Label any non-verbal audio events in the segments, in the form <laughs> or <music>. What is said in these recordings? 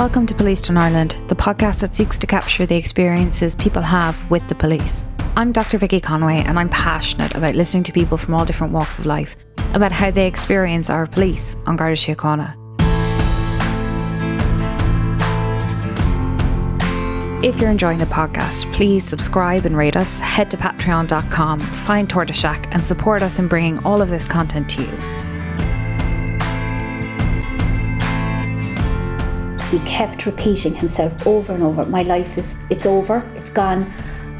Welcome to Policed in Ireland, the podcast that seeks to capture the experiences people have with the police. I'm Dr. Vicky Conway, and I'm passionate about listening to people from all different walks of life about how they experience our police An Garda Síochána. If you're enjoying the podcast, please subscribe and rate us. Head to patreon.com, find Tortoise Shack, and support us in bringing all of this content to you. He kept repeating himself over and over my life is it's over it's gone.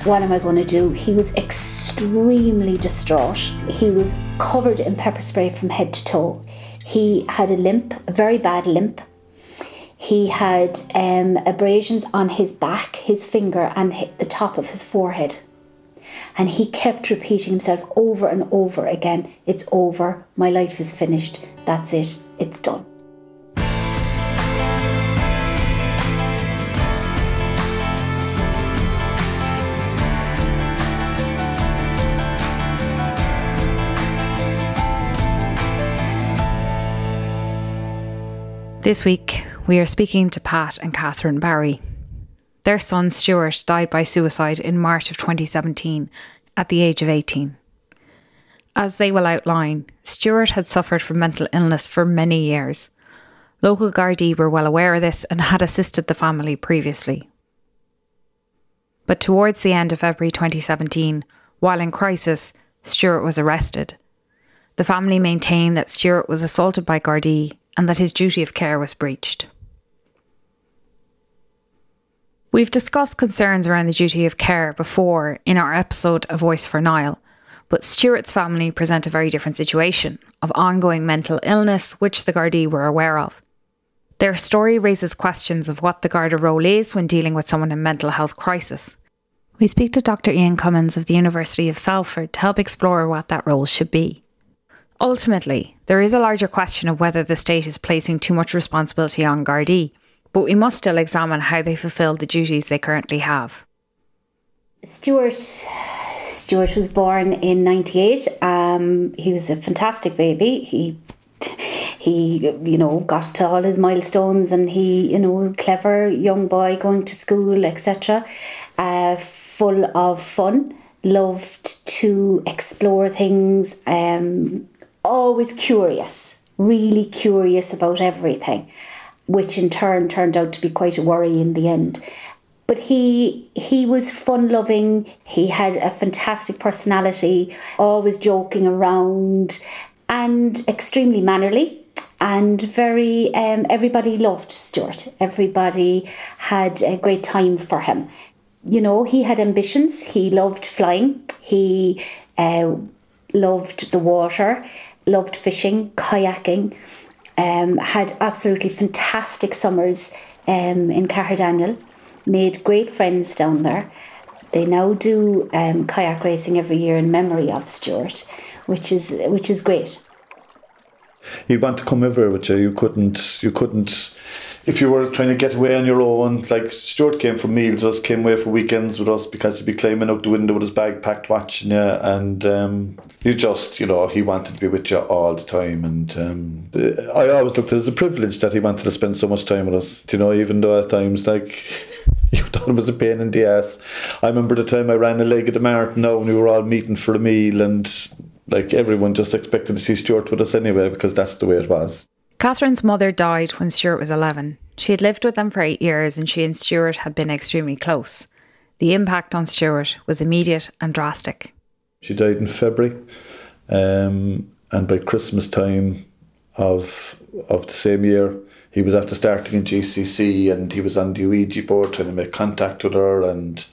What am i going to do? He was extremely distraught. He was covered in pepper spray from head to toe. He had a limp a very bad limp. He had um, abrasions on his back his finger and the top of his forehead. And he kept repeating himself over and over again it's over my life is finished that's it it's done This week, we are speaking to Pat and Catherine Barry. Their son Stuart died by suicide in March of 2017 at the age of 18. As they will outline, Stuart had suffered from mental illness for many years. Local Gardaí were well aware of this and had assisted the family previously. But towards the end of February 2017, while in crisis, Stuart was arrested. The family maintained that Stuart was assaulted by Gardaí and that his duty of care was breached. We've discussed concerns around the duty of care before in our episode A Voice for Niall, but Stuart's family present a very different situation of ongoing mental illness, which the Gardaí were aware of. Their story raises questions of what the Garda role is when dealing with someone in mental health crisis. We speak to Dr. Ian Cummins of the University of Salford to help explore what that role should be. Ultimately, there is a larger question of whether the state is placing too much responsibility on Gardaí, but we must still examine how they fulfil the duties they currently have. Stuart Stuart was born in 98. Um, he was a fantastic baby. He he you know got to all his milestones and he you know clever young boy going to school etc uh, full of fun loved to explore things um, always curious, really curious about everything, which in turn turned out to be quite a worry in the end. But he he was fun loving. He had a fantastic personality, always joking around, and extremely mannerly and very um, everybody loved Stuart. Everybody had a great time for him. You know, he had ambitions. He loved flying. He uh, loved the water loved fishing, kayaking, um, had absolutely fantastic summers um, in Caherdaniel, made great friends down there. They now do um, kayak racing every year in memory of Stuart, which is which is great. You'd want to come over, with you. You couldn't. You couldn't if you were trying to get away on your own, like Stuart came for meals, us came away for weekends with us because he'd be climbing out the window with his bag packed, watching you, and um, you just, you know, he wanted to be with you all the time, and um, I always looked at it as a privilege that he wanted to spend so much time with us. You know, even though at times like. <laughs> you thought it was a pain in the ass. I remember the time I ran a leg of the marathon now and we were all meeting for a meal and like everyone just expected to see Stuart with us anyway because that's the way it was. Catherine's mother died when Stuart was 11. She had lived with them for eight years and she and Stuart had been extremely close. The impact on Stuart was immediate and drastic. She died in February, um, and by Christmas time of of the same year, he was after starting in GCC and he was on the Ouija board trying to make contact with her and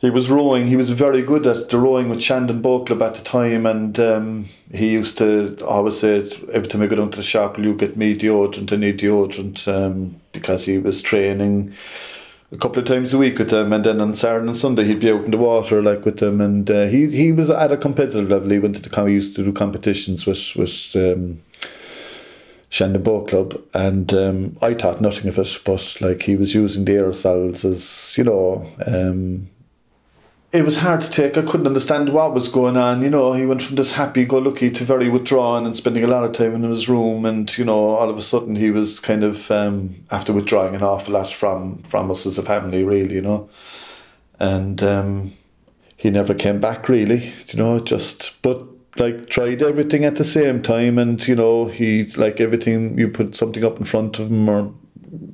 he was rowing. He was very good at the rowing with Shandon Boat Club at the time, and um, he used to always say, every time I go down to the shop, will you get me deodorant? I need deodorant um, because he was training a couple of times a week with them, and then on Saturday and Sunday he'd be out in the water like with them, and uh, he he was at a competitive level. He went to the he used to do competitions with with. Um, Shandon Boat Club, and um, I thought nothing of it, but like he was using the aerosols as you know, um, it was hard to take. I couldn't understand what was going on. You know, he went from this happy-go-lucky to very withdrawn and spending a lot of time in his room. And you know, all of a sudden, he was kind of um, after withdrawing an awful lot from from us as a family, really. You know, and um, he never came back really. You know, just but like tried everything at the same time, and you know, he like everything you put something up in front of him, or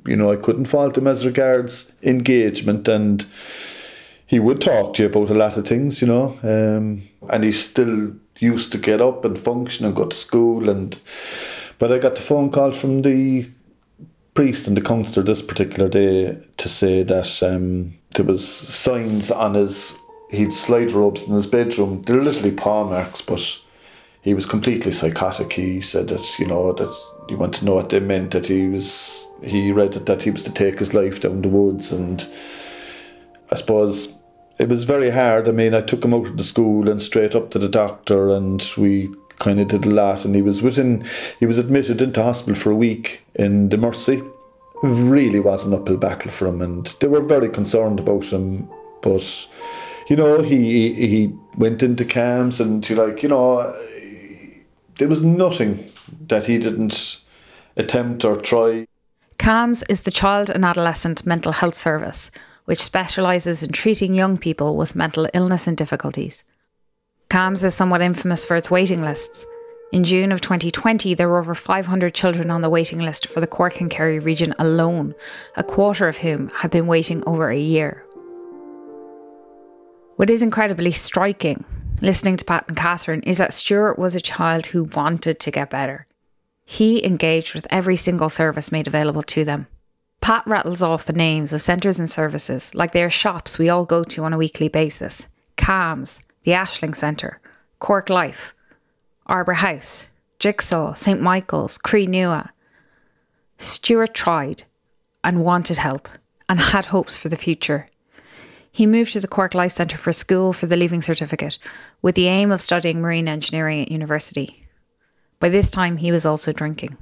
you know, I couldn't fault him as regards engagement and he would talk to you about a lot of things, you know, um, and he still used to get up and function and go to school. And but I got the phone call from the priest and the counsellor this particular day to say that um, there was signs on his he'd slide robes in his bedroom. They're literally paw marks, but he was completely psychotic. He said that you know that he wanted to know what they meant. That he was he read it that he was to take his life down the woods and. I suppose it was very hard. I mean, I took him out of the school and straight up to the doctor, and we kind of did a lot. And he was within, he was admitted into hospital for a week in the Mercy. Really was an uphill battle for him, and they were very concerned about him. But you know, he he went into CAMHS, and he like you know, there was nothing that he didn't attempt or try. CAMHS is the Child and Adolescent Mental Health Service which specialises in treating young people with mental illness and difficulties. CAMHS is somewhat infamous for its waiting lists. In June of 2020, there were over 500 children on the waiting list for the Cork and Kerry region alone, a quarter of whom had been waiting over a year. What is incredibly striking, listening to Pat and Catherine, is that Stuart was a child who wanted to get better. He engaged with every single service made available to them. Pat rattles off the names of centres and services like they are shops we all go to on a weekly basis CAMHS, the Aislinn Centre, Cork Life, Arbour House, Jigsaw, St Michael's, Cree Nua. Stuart tried and wanted help and had hopes for the future. He moved to the Cork Life Centre for school for the Leaving Certificate with the aim of studying marine engineering at university. By this time, he was also drinking.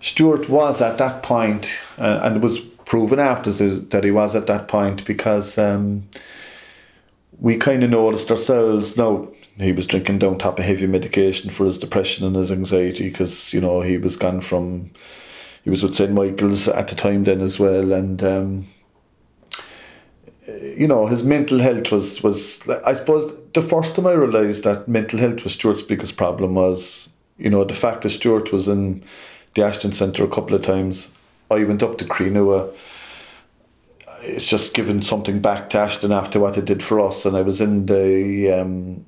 Stuart was at that point, uh, and it was proven after that he was at that point because um, we kind of noticed ourselves No, he was drinking down top of heavy medication for his depression and his anxiety because you know he was gone from he was with St Michael's at the time then as well and um, you know his mental health was was I suppose the first time I realised that mental health was Stuart's biggest problem was you know the fact that Stuart was in the Ashton Centre a couple of times. I went up to Cree Nua. It's just given something back to Ashton after what it did for us. And I was in the um,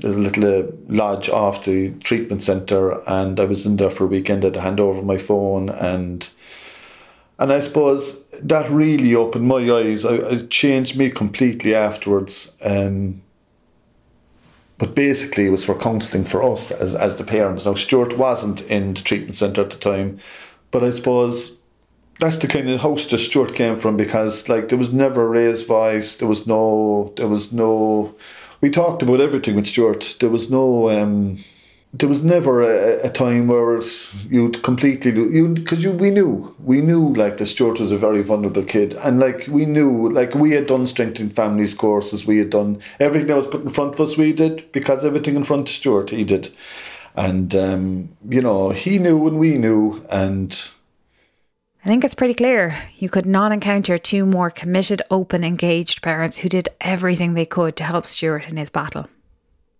there's a little uh, lodge off the treatment centre, and I was in there for a weekend. I had to hand over my phone, and and I suppose that really opened my eyes. I, it changed me completely afterwards. Um, but basically, it was for counselling for us as, as the parents. Now, Stuart wasn't in the treatment centre at the time, but I suppose that's the kind of house that Stuart came from because, like, there was never a raised voice. There was no, there was no. We talked about everything with Stuart. There was no. Um, there was never a, a time where you'd completely you because you we knew. We knew like that Stuart was a very vulnerable kid. And like we knew like we had done strengthening families courses. We had done everything that was put in front of us we did because everything in front of Stuart he did. And um, you know he knew and we knew and I think it's pretty clear. You could not encounter two more committed, open, engaged parents who did everything they could to help Stuart in his battle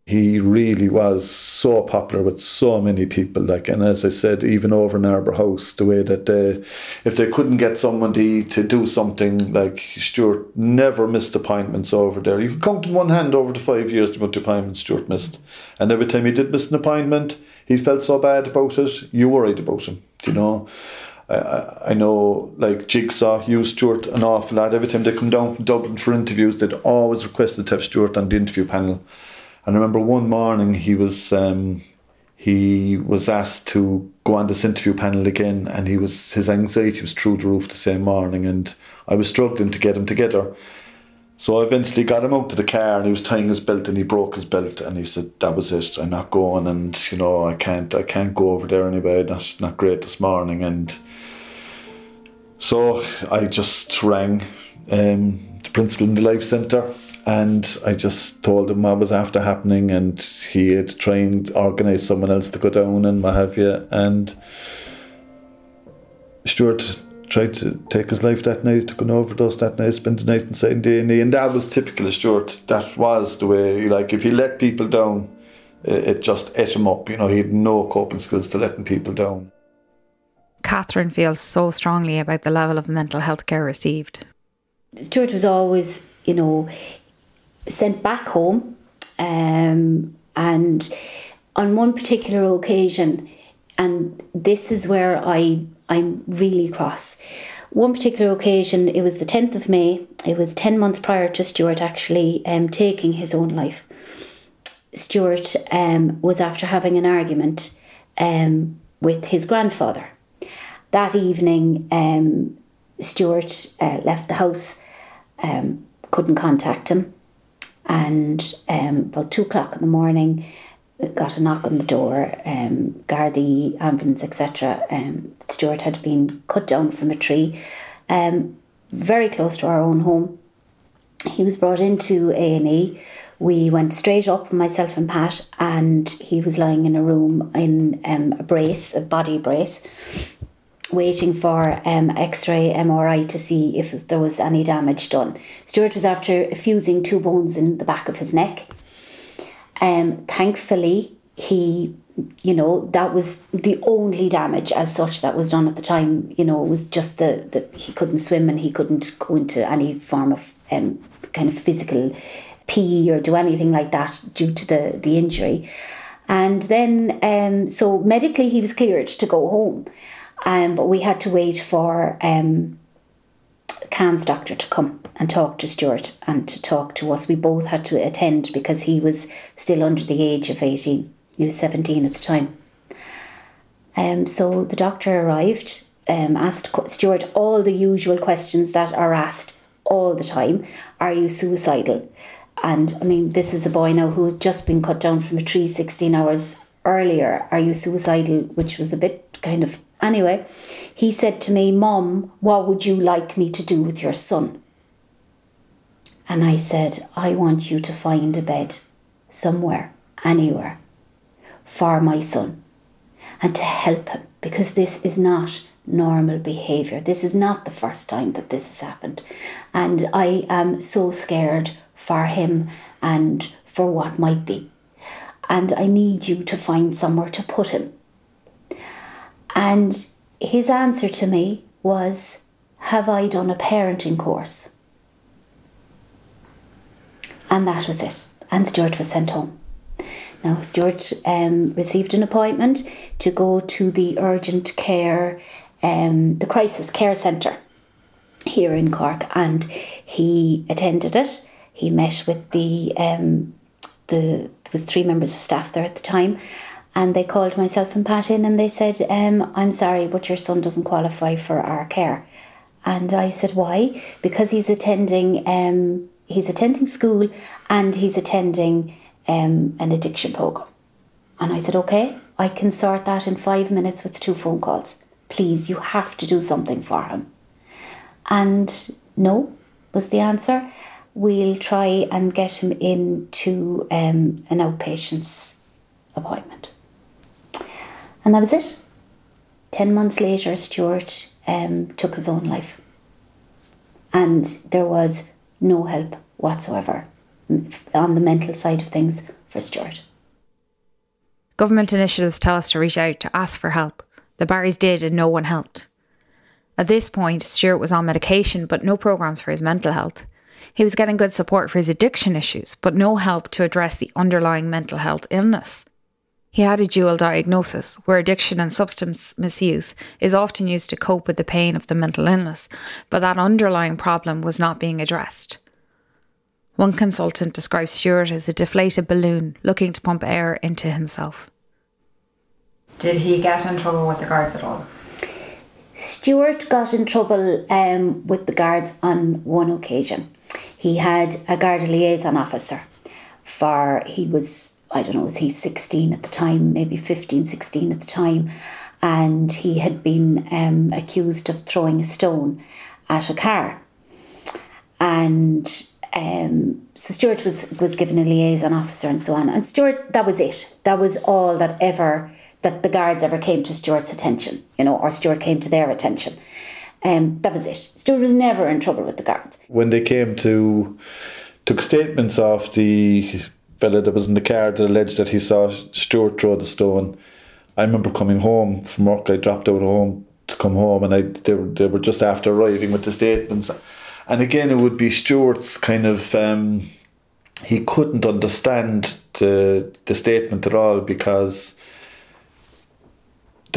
he really was so popular with so many people. Like, and as I said, even over in Arbour House, the way that they, if they couldn't get somebody to do something, like Stuart never missed appointments over there. You could count in one hand over the five years the amount of appointments Stuart missed, and every time he did miss an appointment, he felt so bad about it. You worried about him, you know. I, I know like Jigsaw used Stuart an awful lot. Every time they come down from Dublin for interviews, they'd always requested to have Stuart on the interview panel and I remember one morning he was um, he was asked to go on this interview panel again, and he was his anxiety was through the roof the same morning, and I was struggling to get him together. So I eventually got him out to the car, and he was tying his belt, and he broke his belt, and he said, "That was it. I'm not going, and you know I can't I can't go over there anyway. That's not great this morning." And so I just rang um, the principal in the life centre And I just told him what was after happening, and he had trained, organised someone else to go down and what have you. And Stuart tried to take his life that night, took an overdose that night, spent the night inside the A&E, and that was typical of Stuart. That was the way, like, if he let people down, it just ate him up. You know, he had no coping skills to letting people down. Catherine feels so strongly about the level of mental health care received. Stuart was always, you know, sent back home, um, and on one particular occasion, and this is where I I'm really cross. One particular occasion, it was the 10th of May, it was 10 months prior to Stuart actually um, taking his own life. Stuart um, was after having an argument um, with his grandfather. That evening, um, Stuart uh, left the house, um, couldn't contact him, and um, about two o'clock in the morning, got a knock on the door. Um, Gardaí, ambulance, etc. Um, Stuart had been cut down from a tree, um, very close to our own home. He was brought into A and E. We went straight up, myself and Pat, and he was lying in a room in um, a brace, a body brace, waiting for um, X-ray MRI to see if there was any damage done. Stuart was after fusing two bones in the back of his neck um, thankfully, he, you know, that was the only damage as such that was done at the time. You know, it was just the, the he couldn't swim and he couldn't go into any form of um, kind of physical pee or do anything like that due to the, the injury. And then, um, so medically, he was cleared to go home. Um, but we had to wait for um, doctor to come and talk to Stuart and to talk to us. We both had to attend because he was still under the age of 18. He was 17 at the time. Um, so the doctor arrived, um, asked Stuart all the usual questions that are asked all the time Are you suicidal? And I mean, this is a boy now who had just been cut down from a tree 16 hours earlier. Are you suicidal? Which was a bit kind of. Anyway, he said to me, Mom, what would you like me to do with your son? And I said, I want you to find a bed somewhere, anywhere, for my son and to help him because this is not normal behaviour. This is not the first time that this has happened. And I am so scared for him and for what might be. And I need you to find somewhere to put him. And his answer to me was, Have I done a parenting course? And that was it. And Stuart was sent home. Now, Stuart um, received an appointment to go to the urgent care, um, the crisis care centre here in Cork, and he attended it. He met with the um, the there was three members of staff there at the time, and they called myself and Pat in and they said, um, "I'm sorry, but your son doesn't qualify for our care." And I said, "Why?" Because he's attending um, he's attending school and he's attending um, an addiction program. And I said, okay, I can sort that in five minutes with two phone calls. Please, you have to do something for him. And no, was the answer. We'll try and get him into um, an outpatient's appointment. And that was it. Ten months later, Stuart um, took his own life. And there was no help whatsoever on the mental side of things for Stuart. Government initiatives tell us to reach out to ask for help. The Barrys did, and no one helped. At this point, Stuart was on medication, but no programs for his mental health. He was getting good support for his addiction issues, but no help to address the underlying mental health illness. He had a dual diagnosis, where addiction and substance misuse is often used to cope with the pain of the mental illness, but that underlying problem was not being addressed. One consultant describes Stuart as a deflated balloon looking to pump air into himself. Did he get in trouble with the guards at all? Stuart got in trouble um, with the guards on one occasion. He had a guard liaison officer for, he was I don't know, was he 16 at the time, maybe 15, 16 at the time, and he had been um, accused of throwing a stone at a car. And um, so Stuart was was given a liaison officer and so on. And Stuart, that was it. That was all that ever that the guards ever came to Stuart's attention, you know, or Stuart came to their attention. Um, that was it. Stuart was never in trouble with the guards. When they came to took statements of the fella that was in the car that alleged that he saw Stuart throw the stone. I remember coming home from work. I dropped out home to come home, and I they were, they were just after arriving with the statements. And again, it would be Stuart's kind of. Um, he couldn't understand the the statement at all because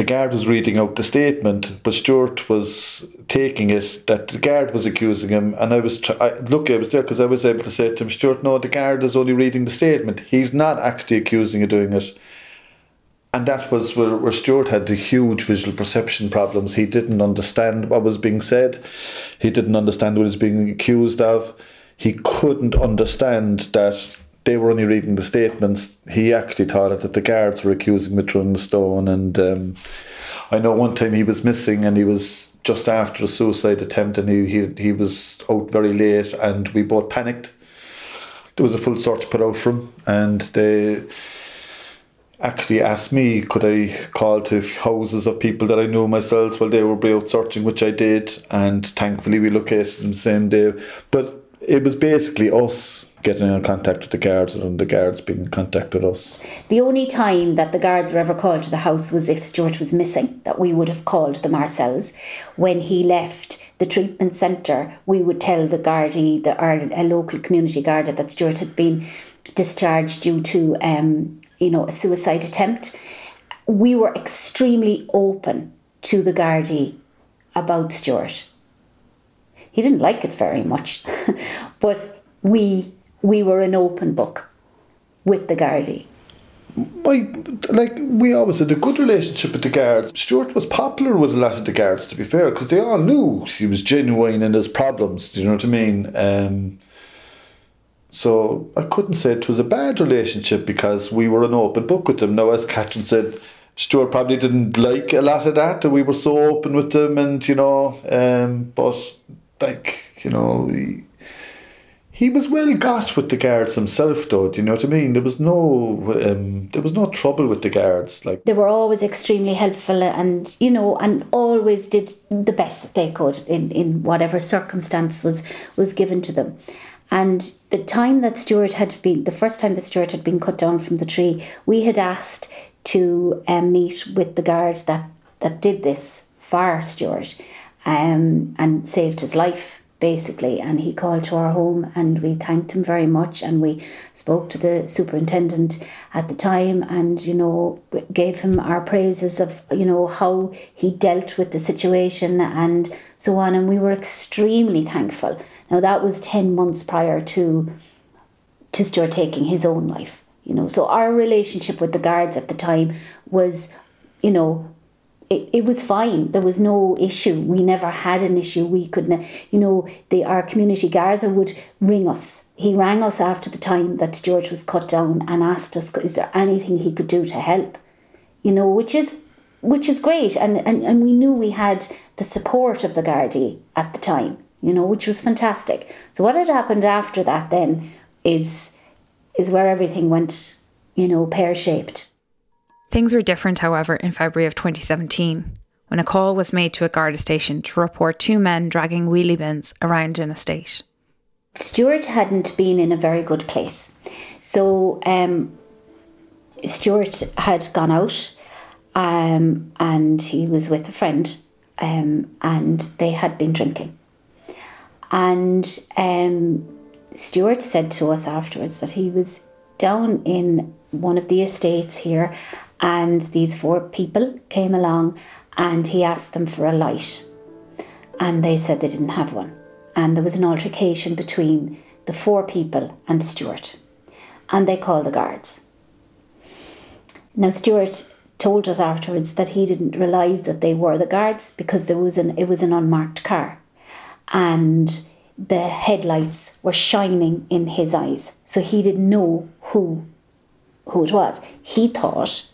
the guard was reading out the statement, but Stuart was taking it that the guard was accusing him, and I was try- I, look, I was there because I was able to say to him, Stuart, no, the guard is only reading the statement. He's not actually accusing of doing it. And that was where, where Stuart had the huge visual perception problems. He didn't understand what was being said. He didn't understand what he was being accused of. He couldn't understand that they were only reading the statements. He actually thought that the guards were accusing of throwing the stone. And um, I know one time he was missing and he was just after a suicide attempt and he, he, he was out very late and we both panicked. There was a full search put out for him and they actually asked me could I call to houses of people that I knew myself while they were out searching, which I did, and thankfully we located them the same day. But it was basically us getting in contact with the guards and the guards being in contact with us. The only time that the guards were ever called to the house was if Stuart was missing, that we would have called them ourselves. When he left the treatment centre, we would tell the guardie, the, our a local community guard, that Stuart had been discharged due to um, you know, a suicide attempt. We were extremely open to the Gardaí about Stuart. He didn't like it very much, <laughs> but we we were an open book with the Gardaí. My, like we always had a good relationship with the guards. Stuart was popular with a lot of the guards, to be fair, because they all knew he was genuine in his problems. Do you know what I mean? Um, so I couldn't say it was a bad relationship because we were an open book with them. Now, as Catherine said, Stuart probably didn't like a lot of that, and we were so open with them, and you know, um, but like you know, he, he was well got with the guards himself, though. Do you know what I mean? There was no, um, there was no trouble with the guards. Like they were always extremely helpful, and you know, and always did the best that they could in in whatever circumstance was was given to them. And the time that Stuart had been, the first time that Stuart had been cut down from the tree, we had asked to um, meet with the guard that, that did this fire Stuart um, and saved his life basically. And he called to our home and we thanked him very much. And we spoke to the superintendent at the time and, you know, gave him our praises of, you know, how he dealt with the situation and so on. And we were extremely thankful. Now, that was 10 months prior to, to Stuart taking his own life. You know, so our relationship with the guards at the time was, you know, it, it was fine. There was no issue. We never had an issue. We could, not you know, the our community guards would ring us. He rang us after the time that Stuart was cut down and asked us, "Is there anything he could do to help?" You know, which is which is great, and and, and we knew we had the support of the Gardaí at the time. You know, which was fantastic. So what had happened after that then is is where everything went, you know, pear shaped. Things were different, however, in February of 2017, when a call was made to a Garda station to report two men dragging wheelie bins around an estate. Stuart hadn't been in a very good place. So um, Stuart had gone out um, and he was with a friend um, and they had been drinking. And um, Stuart said to us afterwards that he was down in one of the estates here and these four people came along and he asked them for a light. And they said they didn't have one. And there was an altercation between the four people and Stuart. And they called the guards. Now, Stuart told us afterwards that he didn't realise that they were the guards because there was an it was an unmarked car. And the headlights were shining in his eyes. So he didn't know who who it was. He thought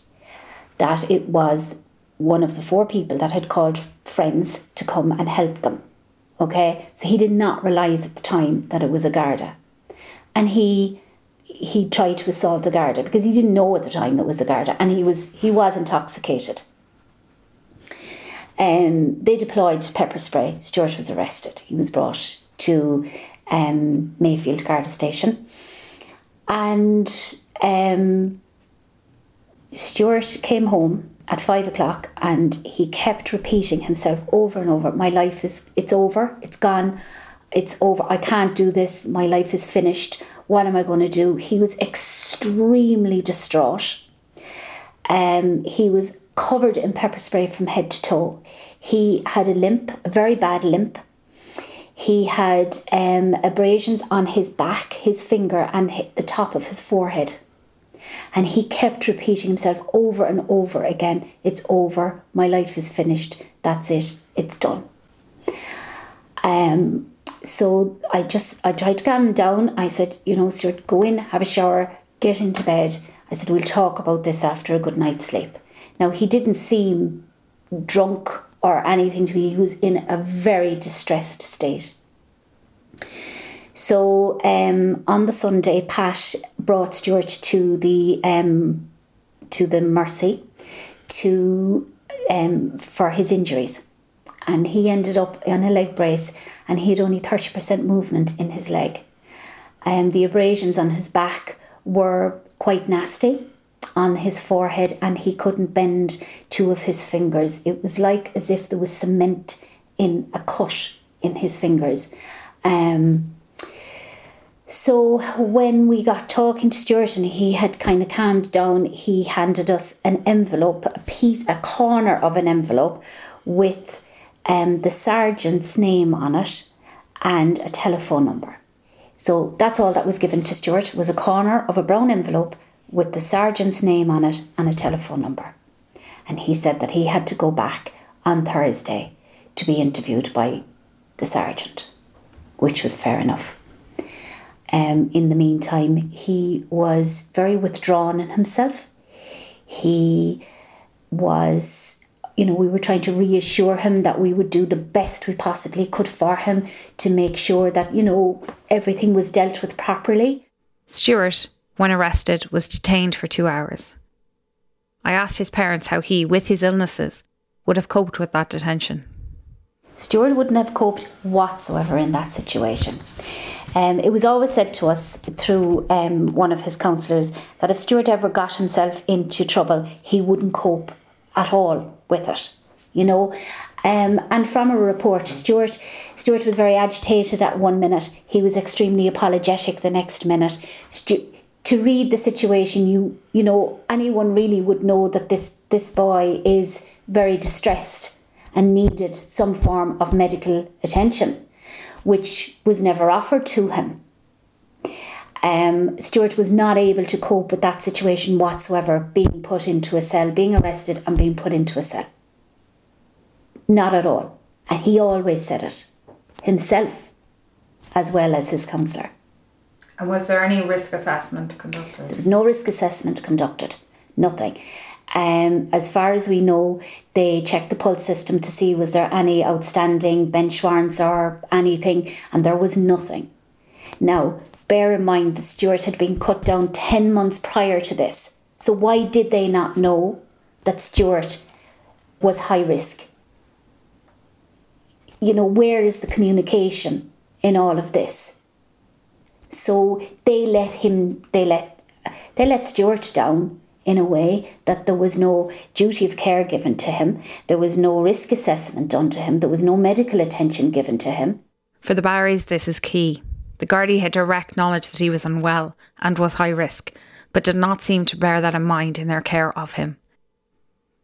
that it was one of the four people that had called friends to come and help them. Okay, so he did not realise at the time that it was a Garda and he he tried to assault the Garda because he didn't know at the time it was the Garda and he was he was intoxicated. Um, they deployed pepper spray. Stuart was arrested. He was brought to um, Mayfield Garda Station. And um, Stuart came home at five o'clock and he kept repeating himself over and over My life is, it's over, it's gone, it's over, I can't do this, my life is finished, what am I going to do? He was extremely distraught. Um, he was covered in pepper spray from head to toe. He had a limp, a very bad limp. He had um, abrasions on his back, his finger, and the top of his forehead. And he kept repeating himself over and over again It's over, my life is finished, that's it, it's done. Um, so I just I tried to calm him down. I said, you know, Stuart, go in, have a shower, get into bed. I said, we'll talk about this after a good night's sleep. Now he didn't seem drunk or anything to me. He was in a very distressed state. So um, on the Sunday, Pat brought Stuart to the um, to the Mercy to um, for his injuries, and he ended up on a leg brace, and he had only thirty percent movement in his leg, and the abrasions on his back were quite nasty on his forehead and he couldn't bend two of his fingers. It was like as if there was cement in a cut in his fingers. Um, so when we got talking to Stuart and he had kind of calmed down, he handed us an envelope, a piece, a corner of an envelope with um, the sergeant's name on it and a telephone number. So that's all that was given to Stuart was a corner of a brown envelope with the sergeant's name on it and a telephone number. And he said that he had to go back on Thursday to be interviewed by the sergeant, which was fair enough. Um, in the meantime, he was very withdrawn in himself. He was, you know, we were trying to reassure him that we would do the best we possibly could for him to make sure that, you know, everything was dealt with properly. Stuart when arrested, was detained for two hours. I asked his parents how he, with his illnesses, would have coped with that detention. Stuart wouldn't have coped whatsoever in that situation. Um, it was always said to us through um, one of his counsellors that if Stuart ever got himself into trouble, he wouldn't cope at all with it. You know, um, and from a report, Stuart Stuart was very agitated at one minute. He was extremely apologetic the next minute. Stu- to read the situation you you know anyone really would know that this this boy is very distressed and needed some form of medical attention which was never offered to him um, Stuart was not able to cope with that situation whatsoever, being put into a cell, being arrested and being put into a cell. Not at all. And he always said it himself, as well as his counsellor. And was there any risk assessment conducted? There was no risk assessment conducted, nothing. Um, as far as we know, they checked the pulse system to see was there any outstanding bench warrants or anything, and there was nothing. Now, bear in mind the Stuart had been cut down 10 months prior to this. So, why did they not know that Stuart was high risk? You know, where is the communication in all of this? So they let him, they let, they let Stuart down in a way that there was no duty of care given to him, there was no risk assessment done to him, there was no medical attention given to him. For the Barrys, this is key. The Gardaí had direct knowledge that he was unwell and was high risk, but did not seem to bear that in mind in their care of him.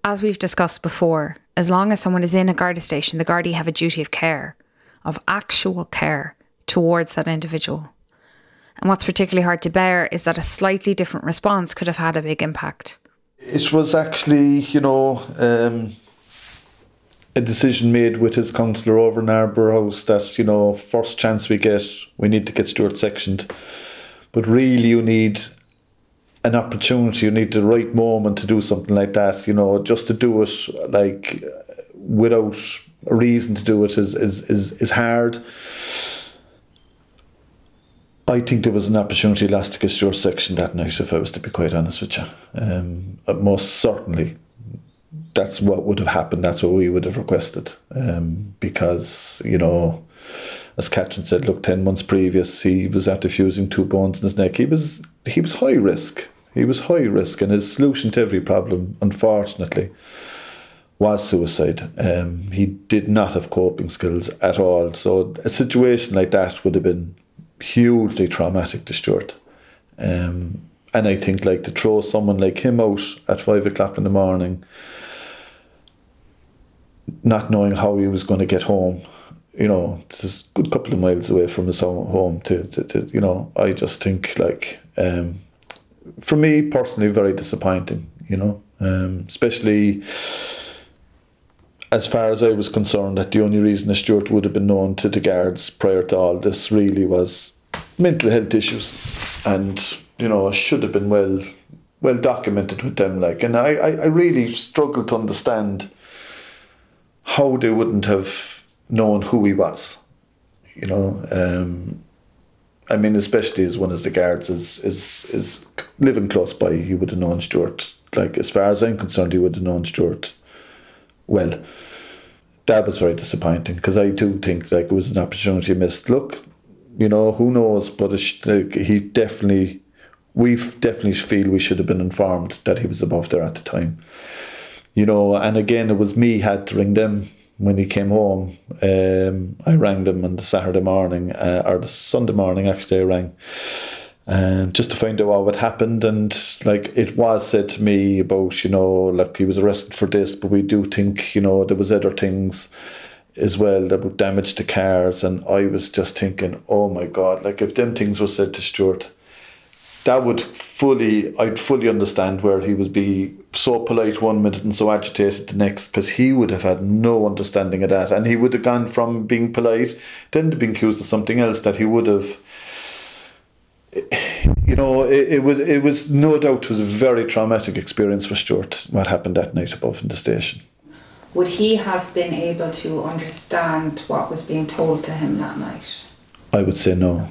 As we've discussed before, as long as someone is in a Garda station, the Gardaí have a duty of care, of actual care towards that individual. And what's particularly hard to bear is that a slightly different response could have had a big impact. It was actually, you know, um, a decision made with his councillor over in House that, you know, first chance we get, we need to get Stuart sectioned. But really, you need an opportunity, you need the right moment to do something like that, you know, just to do it like without a reason to do it is, is, is, is hard. I think there was an opportunity lost to get Stuart section that night, if I was to be quite honest with you. Um, most certainly, that's what would have happened. That's what we would have requested. Um, because, you know, as Catherine said, look, 10 months previous, he was after fusing two bones in his neck. He was, he was high risk. He was high risk, and his solution to every problem, unfortunately, was suicide. Um, he did not have coping skills at all. So a situation like that would have been hugely traumatic to Stuart. Um, and I think like to throw someone like him out at five o'clock in the morning, not knowing how he was going to get home, you know, it's a good couple of miles away from his home to, to, to you know, I just think like, um, for me personally, very disappointing, you know, um, especially as far as I was concerned, that the only reason the Stuart would have been known to the guards prior to all this really was mental health issues, and you know should have been well well documented with them. Like, and I, I, I really struggled to understand how they wouldn't have known who he was. You know, um, I mean, especially as one of the guards is is is living close by, he would have known Stuart. Like, as far as I'm concerned, he would have known Stuart well, that was very disappointing because I do think like it was an opportunity missed. Look, you know who knows, but like, he definitely, we definitely feel we should have been informed that he was above there at the time. You know, and again, it was me had to ring them when he came home. Um, I rang them on the Saturday morning uh, or the Sunday morning. Actually, I rang and just to find out what happened. And like it was said to me about, you know, like he was arrested for this, but we do think, you know, there was other things as well about damage to cars. And I was just thinking, oh my God, like if them things were said to Stuart, that would fully, I'd fully understand where he would be so polite one minute and so agitated the next, because he would have had no understanding of that. And he would have gone from being polite then to being accused of something else that he would have <sighs> you know, it, it, was it was no doubt was a very traumatic experience for Stuart. What happened that night above in the station. Would he have been able to understand what was being told to him that night? I would say no.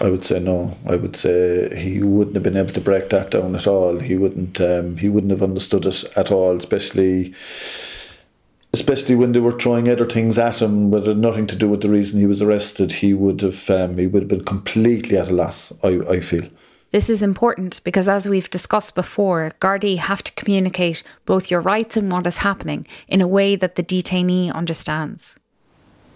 I would say no. I would say he wouldn't have been able to break that down at all. He wouldn't. Um, he wouldn't have understood it at all, especially especially when they were throwing other things at him that had nothing to do with the reason he was arrested, he would have um, he would have been completely at a loss. I, I feel. This is important because, as we've discussed before, Gardaí have to communicate both your rights and what is happening in a way that the detainee understands.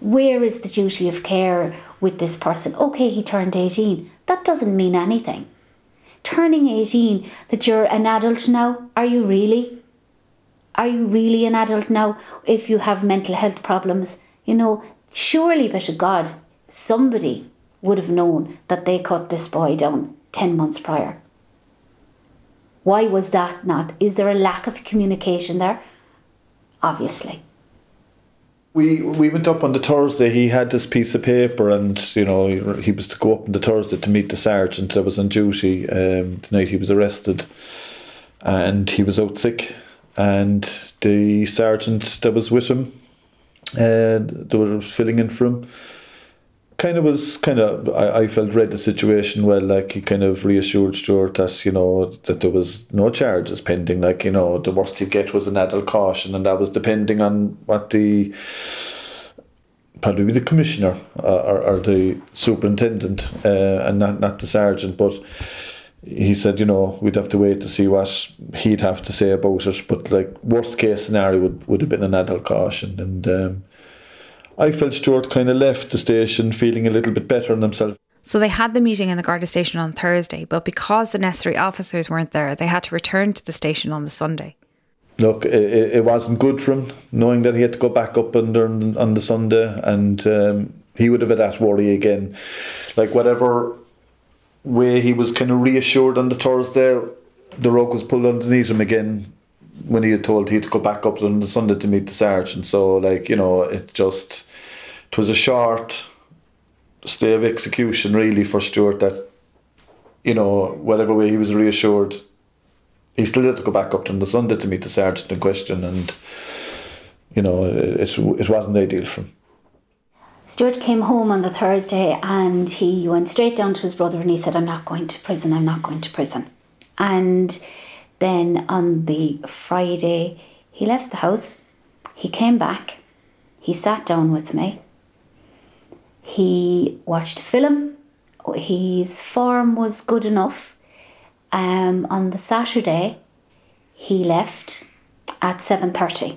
Where is the duty of care with this person? Okay, he turned 18. That doesn't mean anything. Turning 18, that you're an adult now, are you really? Are you really an adult now if you have mental health problems? You know, surely, of God, somebody would have known that they cut this boy down 10 months prior. Why was that not? Is there a lack of communication there? Obviously. We we went up on the Thursday. He had this piece of paper, and you know he was to go up on the Thursday to meet the sergeant that was on duty. Um, the night he was arrested, and he was out sick and the sergeant that was with him, uh, they were filling in for him, kind of was kind of I, I felt read the situation well. Like he kind of reassured Stuart that you know that there was no charges pending. Like you know the worst he'd get was an adult caution, and that was depending on what the probably the commissioner uh, or, or the superintendent uh, and not not the sergeant, but he said, you know, we'd have to wait to see what he'd have to say about it. But like worst case scenario would, would have been an adult caution. And um, I felt Stuart kind of left the station feeling a little bit better on himself. So they had the meeting in the Garda station on Thursday, but because the necessary officers weren't there, they had to return to the station on the Sunday. Look, it, it wasn't good for him knowing that he had to go back up under on the Sunday, and um, he would have had that worry again. Like whatever way he was kind of reassured on the Thursday, the rug was pulled underneath him again when he had told he had to go back up on the Sunday to meet the sergeant. So, like, you know, it just, it was a short stay of execution, really, for Stuart that, you know, whatever way he was reassured, he still had to go back up on the Sunday to meet the sergeant in question. And, you know, it, it wasn't ideal for him. Stuart came home on the Thursday and he went straight down to his brother and he said, I'm not going to prison, I'm not going to prison. And then on the Friday, he left the house, he came back, he sat down with me, he watched a film, his form was good enough. Um, on the Saturday, he left at 7.30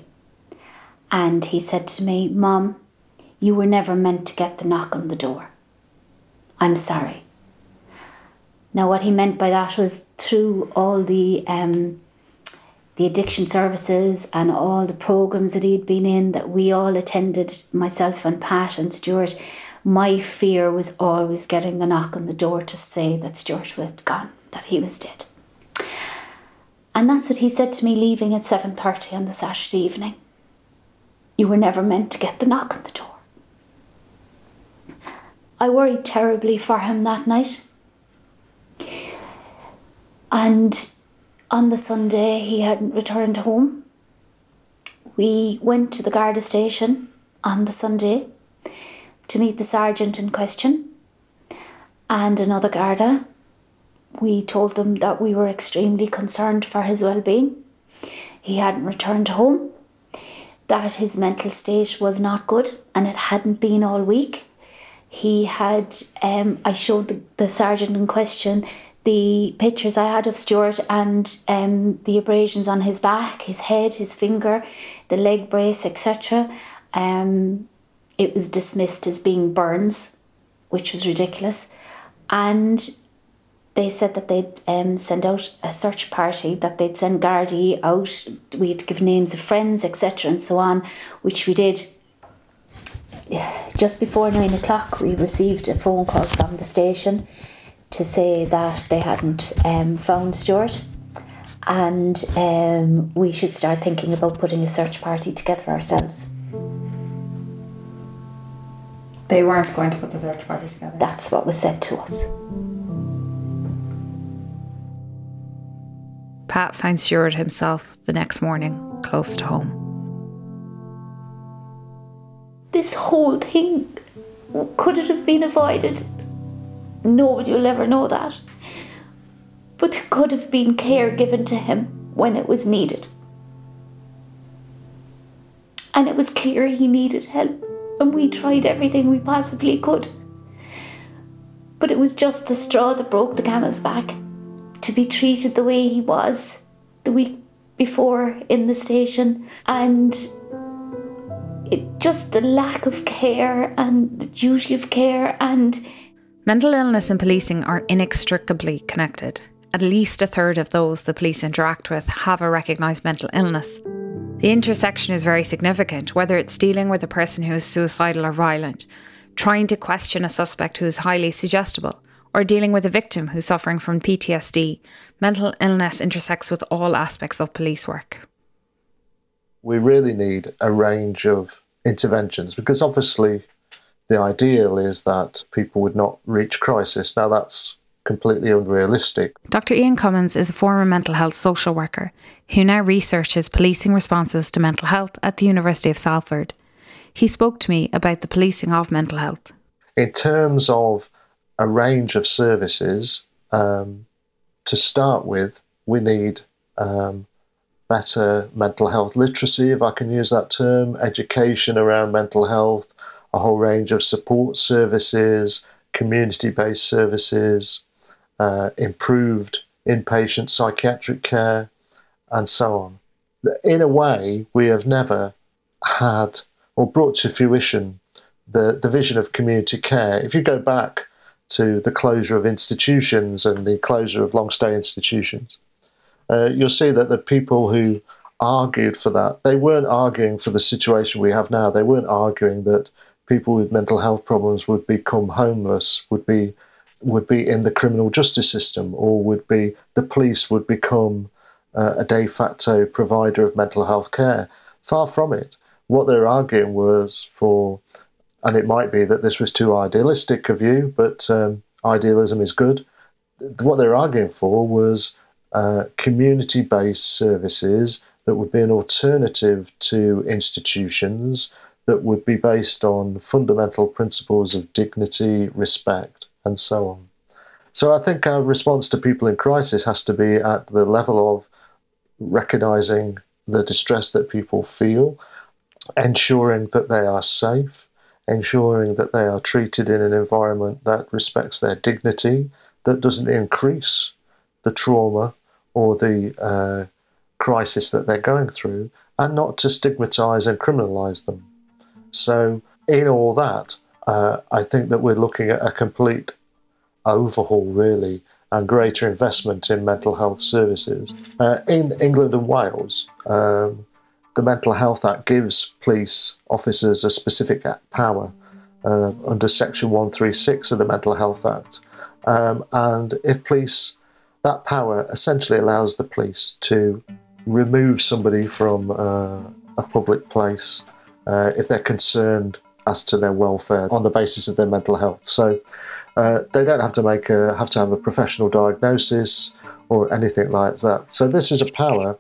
and he said to me, Mom, you were never meant to get the knock on the door. I'm sorry. Now, what he meant by that was through all the um, the addiction services and all the programs that he'd been in that we all attended, myself and Pat and Stuart, my fear was always getting the knock on the door to say that Stuart had gone, that he was dead. And that's what he said to me leaving at 7.30 on the Saturday evening. You were never meant to get the knock on the door. I worried terribly for him that night. And on the Sunday, he hadn't returned home. We went to the Garda station on the Sunday to meet the sergeant in question and another Garda. We told them that we were extremely concerned for his well being. He hadn't returned home, that his mental state was not good, and it hadn't been all week he had um, I showed the, the sergeant in question the pictures I had of Stuart and um, the abrasions on his back, his head, his finger, the leg brace, etc. Um, it was dismissed as being burns, which was ridiculous. And they said that they'd um, send out a search party, that they'd send Gardaí out, we'd give names of friends, etc., and so on, which we did just before nine o'clock, we received a phone call from the station to say that they hadn't um, found Stuart and um, we should start thinking about putting a search party together ourselves. They weren't going to put the search party together. That's what was said to us. Pat finds Stuart himself the next morning, close to home this whole thing could it have been avoided? Nobody will ever know that. But there could have been care given to him when it was needed. And it was clear he needed help, and we tried everything we possibly could. But it was just the straw that broke the camel's back. To be treated the way he was the week before in the station, and it just the lack of care and the duty of care and mental illness and policing are inextricably connected. At least a third of those the police interact with have a recognised mental illness. The intersection is very significant, whether it's dealing with a person who is suicidal or violent, trying to question a suspect who is highly suggestible, or dealing with a victim who's suffering from PTSD. Mental illness intersects with all aspects of police work we really need a range of interventions because obviously the ideal is that people would not reach crisis. Now that's completely unrealistic. Dr. Ian Cummins is a former mental health social worker who now researches policing responses to mental health at the University of Salford. He spoke to me about the policing of mental health. In terms of a range of services, um, to start with, we need um, better mental health literacy, if I can use that term, education around mental health, a whole range of support services, community based services, uh, improved inpatient psychiatric care, and so on. In a way, we have never had or brought to fruition the, the vision of community care. If you go back to the closure of institutions and the closure of long stay institutions, uh, you'll see that the people who argued for that, they weren't arguing for the situation we have now. They weren't arguing that people with mental health problems would become homeless, would be would be in the criminal justice system, or would be the police would become uh, a de facto provider of mental health care. Far from it. What they're arguing was for, and it might be that this was too idealistic of you, but um, idealism is good. What they're arguing for was uh, community based services that would be an alternative to institutions that would be based on fundamental principles of dignity, respect, and so on. So I think our response to people in crisis has to be at the level of recognizing the distress that people feel, ensuring that they are safe, ensuring that they are treated in an environment that respects their dignity, that doesn't increase the trauma or the uh, crisis that they're going through, and not to stigmatize and criminalize them. So, in all that, uh, I think that we're looking at a complete overhaul, really, and greater investment in mental health services. Uh, in England and Wales, um, the Mental Health Act gives police officers a specific power uh, under Section 136 of the Mental Health Act. Um, and if police, that power essentially allows the police to remove somebody from uh, a public place uh, if they're concerned as to their welfare on the basis of their mental health. So uh, they don't have to make a, have to have a professional diagnosis or anything like that. So this is a power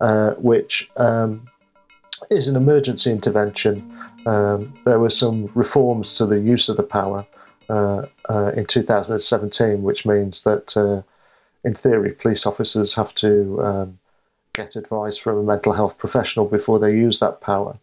uh, which um, is an emergency intervention. Um, there were some reforms to the use of the power uh, uh, in 2017, which means that, uh, in theory, police officers have to um, get advice from a mental health professional before they use that power.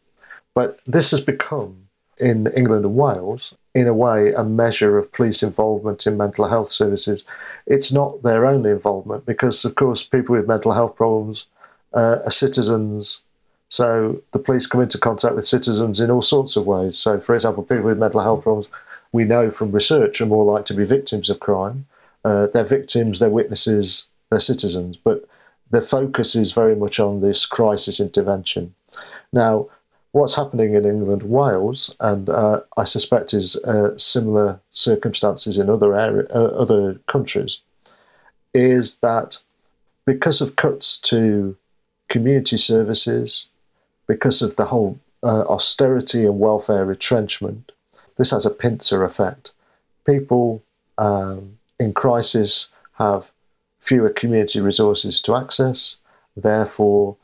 But this has become, in England and Wales, in a way, a measure of police involvement in mental health services. It's not their only involvement because, of course, people with mental health problems uh, are citizens. So the police come into contact with citizens in all sorts of ways. So, for example, people with mental health problems, we know from research, are more likely to be victims of crime. Uh, they're victims, they're witnesses, they're citizens. But the focus is very much on this crisis intervention. Now, what's happening in England, Wales, and uh, I suspect is uh, similar circumstances in other area, uh, other countries, is that because of cuts to community services, because of the whole uh, austerity and welfare retrenchment, this has a pincer effect. People um, in crisis have fewer community resources to access, therefore,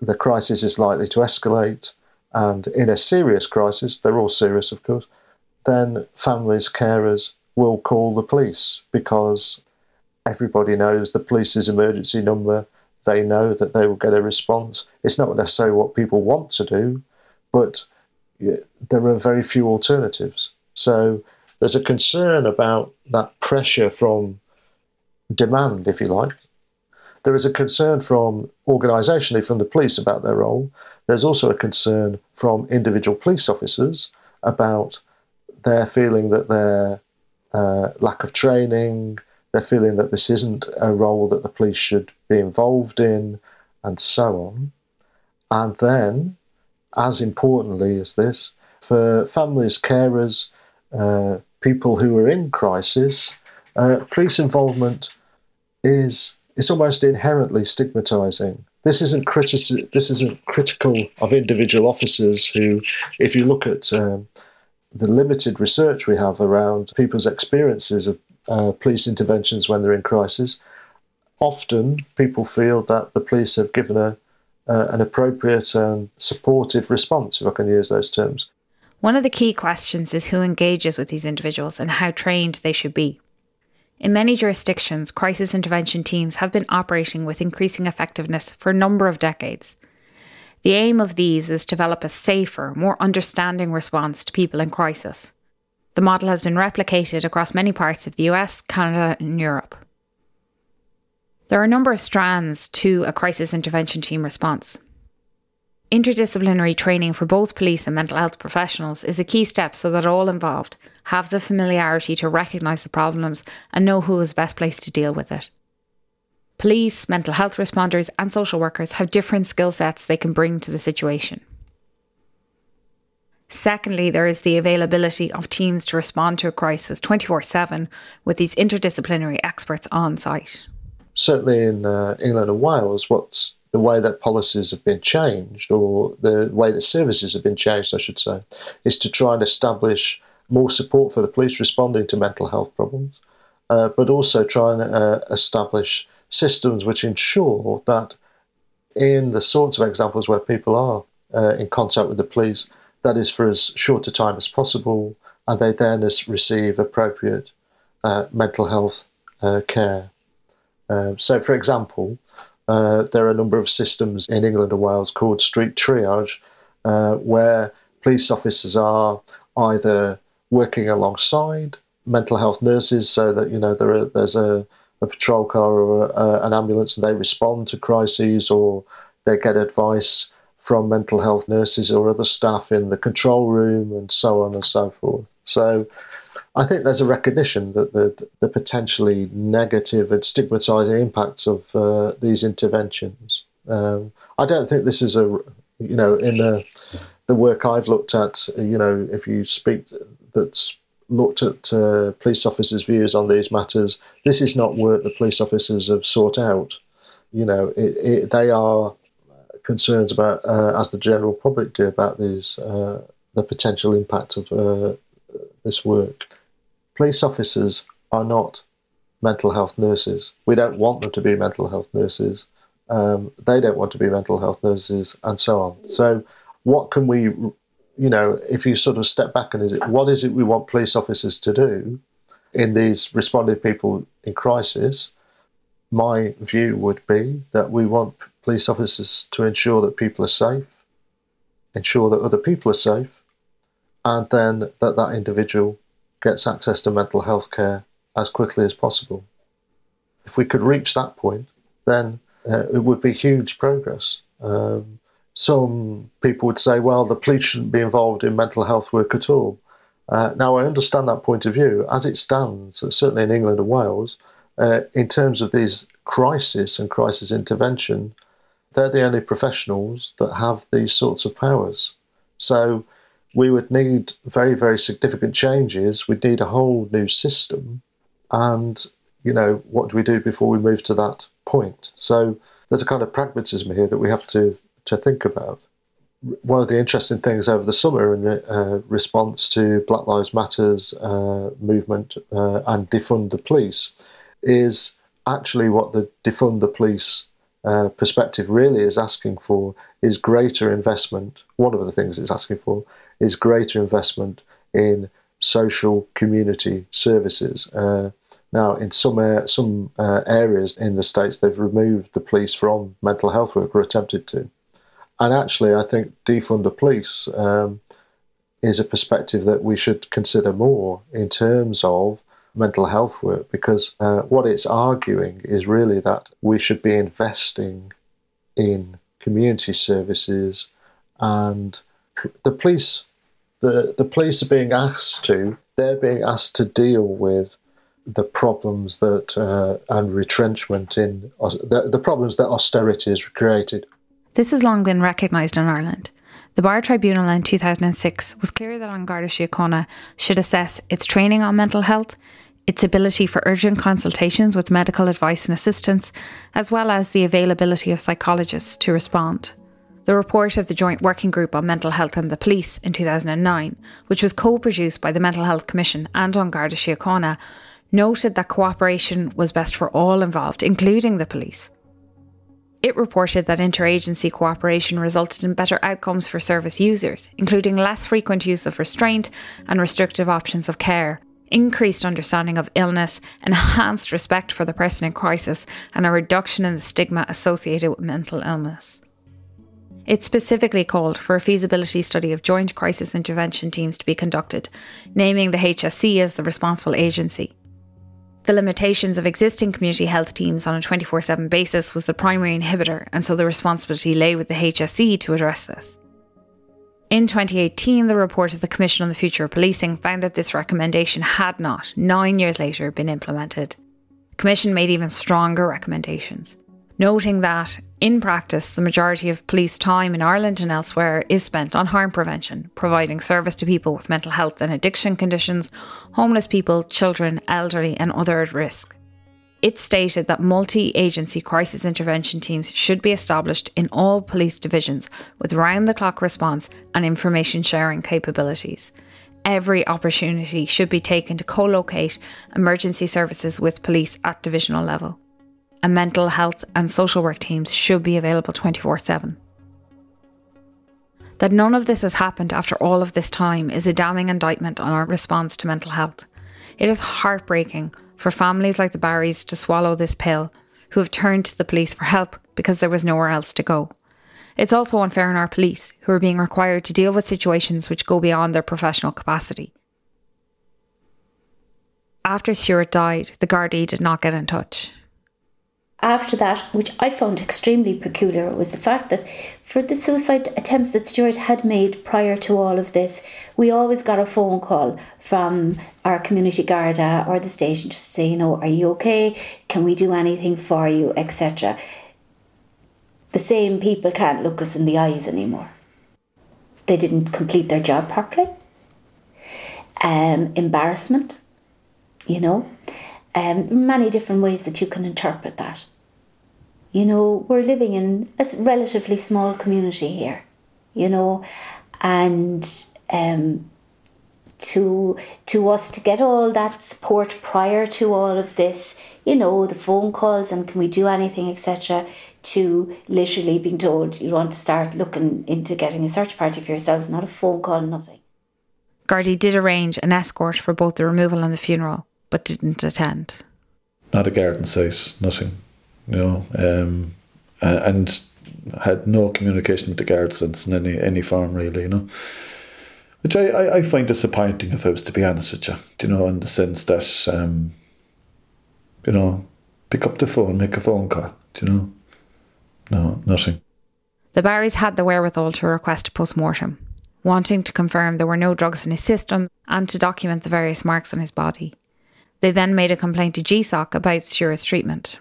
the crisis is likely to escalate and in a serious crisis, they're all serious, of course, then families, carers will call the police because everybody knows the police's emergency number. They know that they will get a response. It's not necessarily what people want to do, but there are very few alternatives. So there's a concern about that pressure from demand, if you like. There is a concern from organisationally from the police about their role, there's also a concern from individual police officers about their feeling that their uh, lack of training, they're feeling that this isn't a role that the police should be involved in, and so on. And then, as importantly as this, for families, carers, uh, people who are in crisis, uh, police involvement is is almost inherently stigmatizing this isn't this isn't critical of individual officers who, if you look at um, the limited research we have around people's experiences of uh, police interventions when they're in crisis, often people feel that the police have given a uh, an appropriate and supportive response, if I can use those terms. One of the key questions is who engages with these individuals and how trained they should be. In many jurisdictions, crisis intervention teams have been operating with increasing effectiveness for a number of decades. The aim of these is to develop a safer, more understanding response to people in crisis. The model has been replicated across many parts of the US, Canada, and Europe. There are a number of strands to a crisis intervention team response. Interdisciplinary training for both police and mental health professionals is a key step so that all involved have the familiarity to recognise the problems and know who is best placed to deal with it. Police, mental health responders, and social workers have different skill sets they can bring to the situation. Secondly, there is the availability of teams to respond to a crisis 24 7 with these interdisciplinary experts on site. Certainly in uh, England and Wales, what's the way that policies have been changed, or the way that services have been changed, I should say, is to try and establish more support for the police responding to mental health problems, uh, but also try and uh, establish systems which ensure that in the sorts of examples where people are uh, in contact with the police, that is for as short a time as possible, and they then receive appropriate uh, mental health uh, care. Uh, so, for example, uh, there are a number of systems in England and Wales called street triage, uh, where police officers are either working alongside mental health nurses, so that you know there are, there's a, a patrol car or a, an ambulance, and they respond to crises, or they get advice from mental health nurses or other staff in the control room, and so on and so forth. So I think there's a recognition that the, the potentially negative and stigmatizing impacts of uh, these interventions. Um, I don't think this is a, you know, in the, the work I've looked at, you know, if you speak that's looked at uh, police officers' views on these matters, this is not work that police officers have sought out. You know, it, it, they are concerns about, uh, as the general public do, about these uh, the potential impact of uh, this work. Police officers are not mental health nurses. We don't want them to be mental health nurses. Um, they don't want to be mental health nurses, and so on. So, what can we, you know, if you sort of step back and is it, what is it we want police officers to do in these responding people in crisis? My view would be that we want police officers to ensure that people are safe, ensure that other people are safe, and then that that individual gets access to mental health care as quickly as possible. If we could reach that point, then uh, it would be huge progress. Um, some people would say, well, the police shouldn't be involved in mental health work at all. Uh, now, I understand that point of view. As it stands, certainly in England and Wales, uh, in terms of these crisis and crisis intervention, they're the only professionals that have these sorts of powers. So we would need very, very significant changes. We'd need a whole new system. And, you know, what do we do before we move to that point? So there's a kind of pragmatism here that we have to, to think about. One of the interesting things over the summer in uh, response to Black Lives Matters uh, movement uh, and defund the police is actually what the defund the police uh, perspective really is asking for is greater investment. One of the things it's asking for is greater investment in social community services. Uh, now, in some uh, some uh, areas in the states, they've removed the police from mental health work or attempted to. And actually, I think defund the police um, is a perspective that we should consider more in terms of mental health work because uh, what it's arguing is really that we should be investing in community services and the police the, the police are being asked to they're being asked to deal with the problems that uh, and retrenchment in the, the problems that austerity has created this has long been recognised in Ireland the Barr Tribunal in 2006 was clear that An Garda Síochána should assess its training on mental health, its ability for urgent consultations with medical advice and assistance, as well as the availability of psychologists to respond. The report of the Joint Working Group on Mental Health and the Police in 2009, which was co produced by the Mental Health Commission and An Garda Síochána, noted that cooperation was best for all involved, including the police. It reported that interagency cooperation resulted in better outcomes for service users, including less frequent use of restraint and restrictive options of care, increased understanding of illness, enhanced respect for the person in crisis, and a reduction in the stigma associated with mental illness. It specifically called for a feasibility study of joint crisis intervention teams to be conducted, naming the HSE as the responsible agency. The limitations of existing community health teams on a 24 7 basis was the primary inhibitor, and so the responsibility lay with the HSE to address this. In 2018, the report of the Commission on the Future of Policing found that this recommendation had not, nine years later, been implemented. The Commission made even stronger recommendations noting that, in practice, the majority of police time in Ireland and elsewhere is spent on harm prevention, providing service to people with mental health and addiction conditions, homeless people, children, elderly, and other at risk. It stated that multi agency crisis intervention teams should be established in all police divisions with round the clock response and information sharing capabilities. Every opportunity should be taken to co locate emergency services with police at divisional level and mental health and social work teams should be available 24 7. That none of this has happened after all of this time is a damning indictment on our response to mental health. It is heartbreaking for families like the Barrys to swallow this pill, who have turned to the police for help because there was nowhere else to go. It's also unfair on our police, who are being required to deal with situations which go beyond their professional capacity. After Stuart died, the Gardaí did not get in touch after that, which I found extremely peculiar, was the fact that for the suicide attempts that Stuart had made prior to all of this, we always got a phone call from our community Garda or the station to say, you know, are you okay? Can we do anything for you, etc. The same people can't look us in the eyes anymore. They didn't complete their job properly. Um, embarrassment, you know. Um, many different ways that you can interpret that. You know, we're living in a relatively small community here, you know, and um, to to us to get all that support prior to all of this, you know, the phone calls and can we do anything, etc. To literally being told you want to start looking into getting a search party for yourselves, not a phone call, nothing. Gardaí did arrange an escort for both the removal and the funeral, but didn't attend. Not a garden site, nothing you know, um, and had no communication with the guards since in any any form really, you know. Which I, I, I find disappointing if I was to be honest with you, do you know, in the sense that um, you know, pick up the phone, make a phone call, do you know. No, nothing. The Barrys had the wherewithal to request a post mortem, wanting to confirm there were no drugs in his system and to document the various marks on his body. They then made a complaint to GSOC about Stuart's treatment.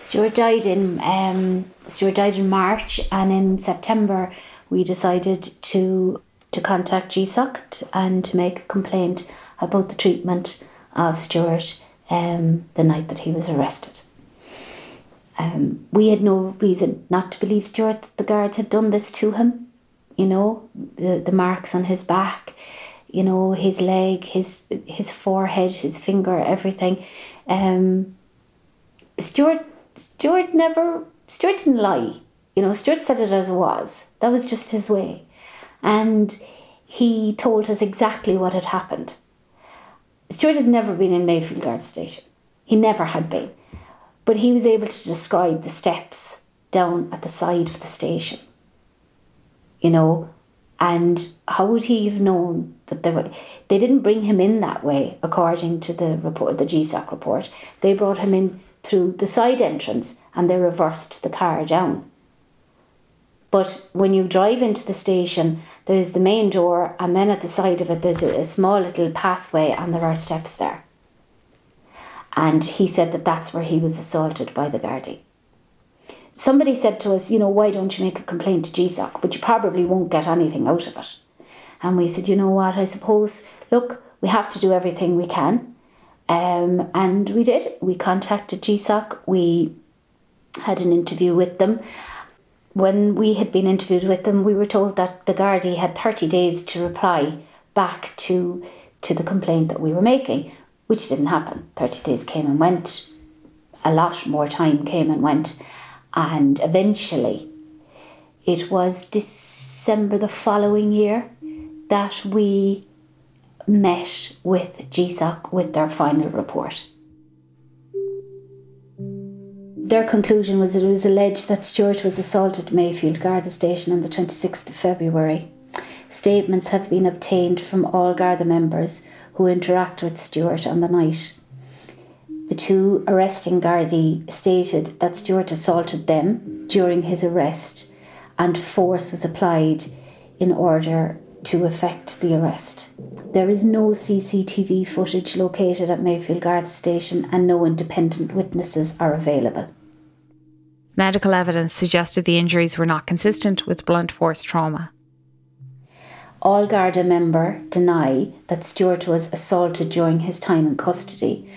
Stuart died in um, Stuart died in March, and in September we decided to to contact GSOC and to make a complaint about the treatment of Stuart um, the night that he was arrested. Um, we had no reason not to believe Stuart that the guards had done this to him. You know, the, the marks on his back, you know, his leg, his his forehead, his finger, everything. Um, Stuart Stuart never, Stuart didn't lie. You know, Stuart said it as it was. That was just his way. And he told us exactly what had happened. Stuart had never been in Mayfield Garda Station. He never had been. But he was able to describe the steps down at the side of the station. You know, and how would he have known that they were they didn't bring him in that way according to the report the GSOC report. They brought him in through the side entrance and they reversed the car down. But when you drive into the station, there's the main door, and then at the side of it, there's a, small little pathway, and there are steps there. And he said that that's where he was assaulted by the Gardaí. Somebody said to us, you know, why don't you make a complaint to GSOC? But you probably won't get anything out of it. And we said, you know what, I suppose, look, we have to do everything we can. Um, and we did. We contacted GSOC. We had an interview with them. When we had been interviewed with them, we were told that the Gardaí had 30 days to reply back to, to the complaint that we were making, which didn't happen. 30 days came and went. A lot more time came and went. And eventually, it was December the following year that we met with GSOC with their final report. Their conclusion was that it was alleged that Stuart was assaulted at Mayfield Garda Station on the 26th of February. Statements have been obtained from all Garda members who interact with Stuart on the night. The two arresting Gardaí stated that Stuart assaulted them during his arrest and force was applied in order to effect the arrest. There is no CCTV footage located at Mayfield Garda Station and no independent witnesses are available. Medical evidence suggested the injuries were not consistent with blunt force trauma. All Garda member deny that Stuart was assaulted during his time in custody.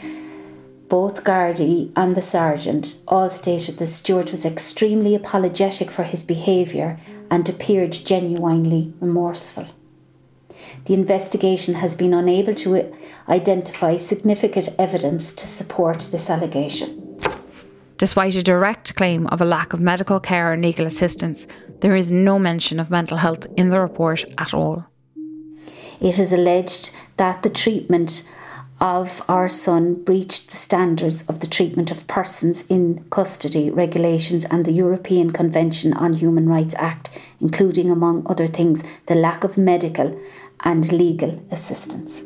Both Gardaí and the sergeant all stated that Stuart was extremely apologetic for his behaviour and appeared genuinely remorseful. The investigation has been unable to identify significant evidence to support this allegation. Despite a direct claim of a lack of medical care and legal assistance, There is no mention of mental health in the report at all. It is alleged that the treatment of our son breached the standards of the treatment of persons in custody regulations and the European Convention on Human Rights Act, including, among other things, the lack of medical and legal assistance.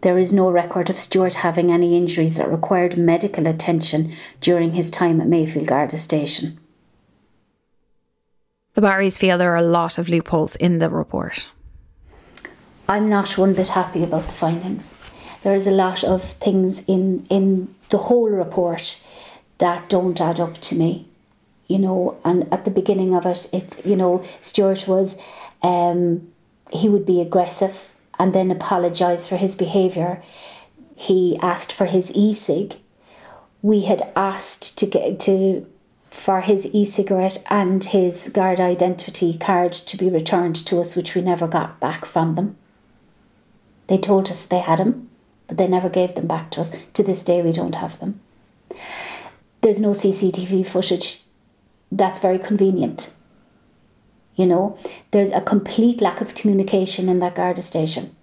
There is no record of Stuart having any injuries that required medical attention during his time at Mayfield Garda Station. The Barrys feel there are a lot of loopholes in the report. I'm not one bit happy about the findings. There is a lot of things in in the whole report that don't add up to me. You know, and at the beginning of it, it you know, Stuart was um, he would be aggressive and then apologise for his behaviour. He asked for his e-cig. We had asked to get to for his e-cigarette and his guard identity card to be returned to us, which we never got back from them. They told us they had them, but they never gave them back to us. To this day, we don't have them. There's no CCTV footage. That's very convenient. You know, there's a complete lack of communication in that Garda station.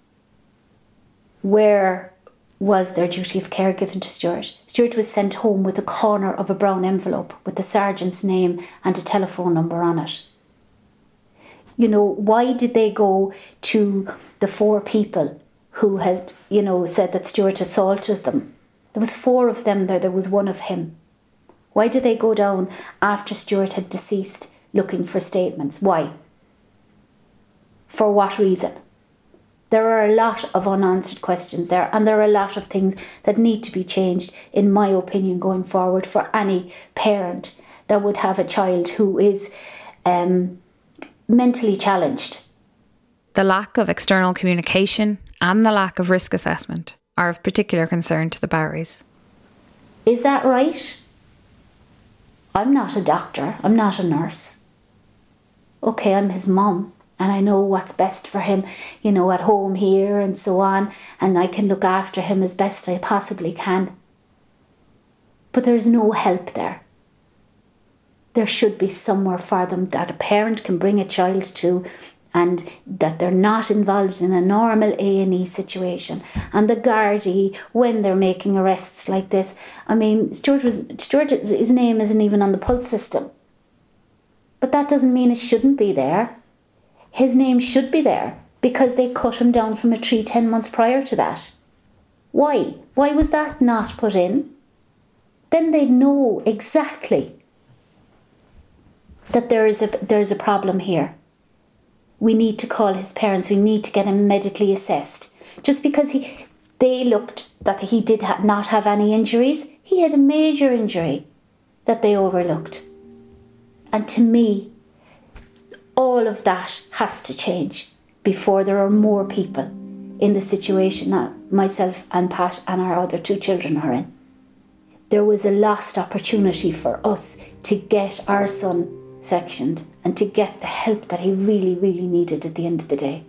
Where was their duty of care given to Stuart? Stuart was sent home with a corner of a brown envelope with the sergeant's name and a telephone number on it. You know, why did they go to the four people who had, you know, said that Stuart assaulted them? There was four of them there, there was one of him. Why did they go down after Stuart had deceased looking for statements? Why? For what reason? There are a lot of unanswered questions there, and there are a lot of things that need to be changed, in my opinion, going forward for any parent that would have a child who is um, mentally challenged. The lack of external communication and the lack of risk assessment are of particular concern to the Barrys. Is that right? I'm not a doctor, I'm not a nurse. Okay, I'm his mum and I know what's best for him, you know, at home here and so on, and I can look after him as best I possibly can. But there's no help there. There should be somewhere for them that a parent can bring a child to and that they're not involved in a normal A&E situation and the Gardaí when they're making arrests like this I mean Stuart was Stuart his name isn't even on the PULSE system but that doesn't mean it shouldn't be there his name should be there because they cut him down from a tree 10 months prior to that. Why? Why was that not put in? Then they'd know exactly that there is a there is a problem here. We need to call his parents. We need to get him medically assessed. Just because he they looked that he did ha- not have any injuries, he had a major injury that they overlooked. And to me, all of that has to change before there are more people in the situation that myself and Pat and our other two children are in. There was a lost opportunity for us to get our son sectioned and to get the help that he really, really needed at the end of the day.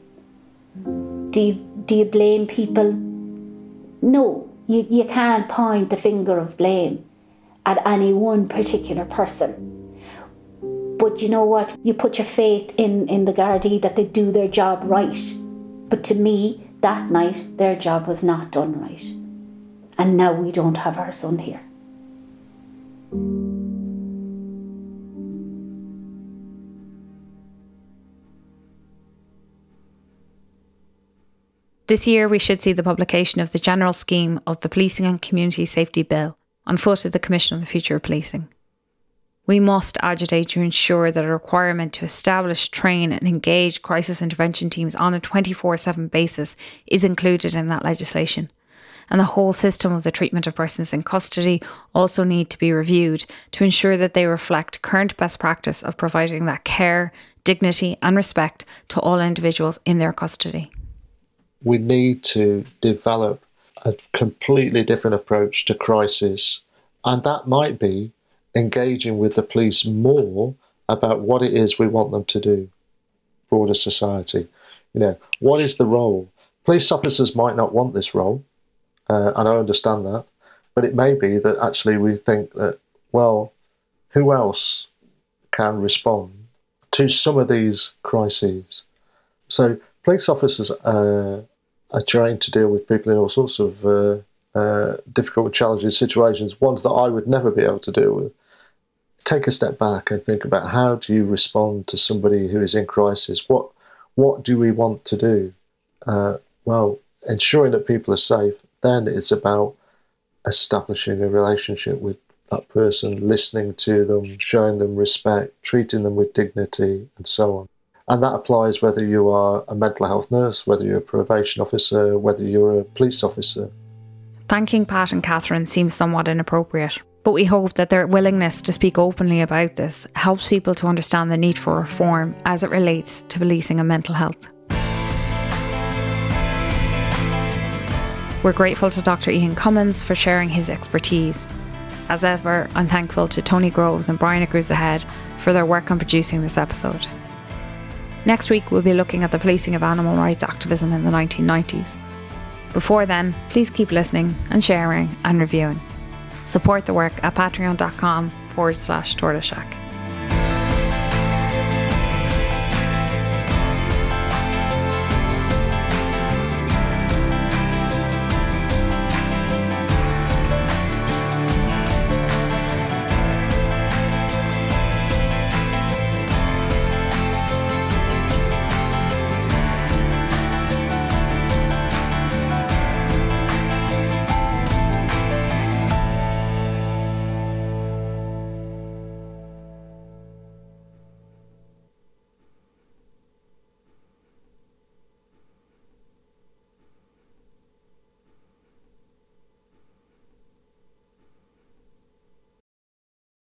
Do you, do you blame people? No, you, you can't point the finger of blame at any one particular person but you know what? You put your faith in, in the Gardaí that they do their job right. But to me, that night, their job was not done right. And now we don't have our son here. This year, we should see the publication of the general scheme of the Policing and Community Safety Bill on foot of the Commission on the Future of Policing. We must agitate to ensure that a requirement to establish, train, and engage crisis intervention teams on a 24 7 basis is included in that legislation. And the whole system of the treatment of persons in custody also need to be reviewed to ensure that they reflect current best practice of providing that care, dignity, and respect to all individuals in their custody. We need to develop a completely different approach to crisis, and that might be engaging with the police more about what it is we want them to do, broader society. You know, what is the role? Police officers might not want this role, uh, and I understand that, but it may be that actually we think that, well, who else can respond to some of these crises. So, police officers uh, are trained to deal with people in all sorts of uh, uh, difficult, challenging situations, ones that I would never be able to deal with. Take a step back and think about how do you respond to somebody who is in crisis? What what do we want to do? Uh, well, ensuring that people are safe. Then it's about establishing a relationship with that person, listening to them, showing them respect, treating them with dignity, and so on. And that applies whether you are a mental health nurse, whether you're a probation officer, whether you're a police officer. Thanking Pat and Catherine seems somewhat inappropriate, but we hope that their willingness to speak openly about this helps people to understand the need for reform as it relates to policing and mental health. We're grateful to Dr. Ian Cummins for sharing his expertise. As ever, I'm thankful to Tony Groves and Brian Grooves Ahead for their work on producing this episode. Next week, we'll be looking at the policing of animal rights activism in the 1990s. Before then, please keep listening and sharing and reviewing. Support the work at patreon.com forward slash tortoise shack.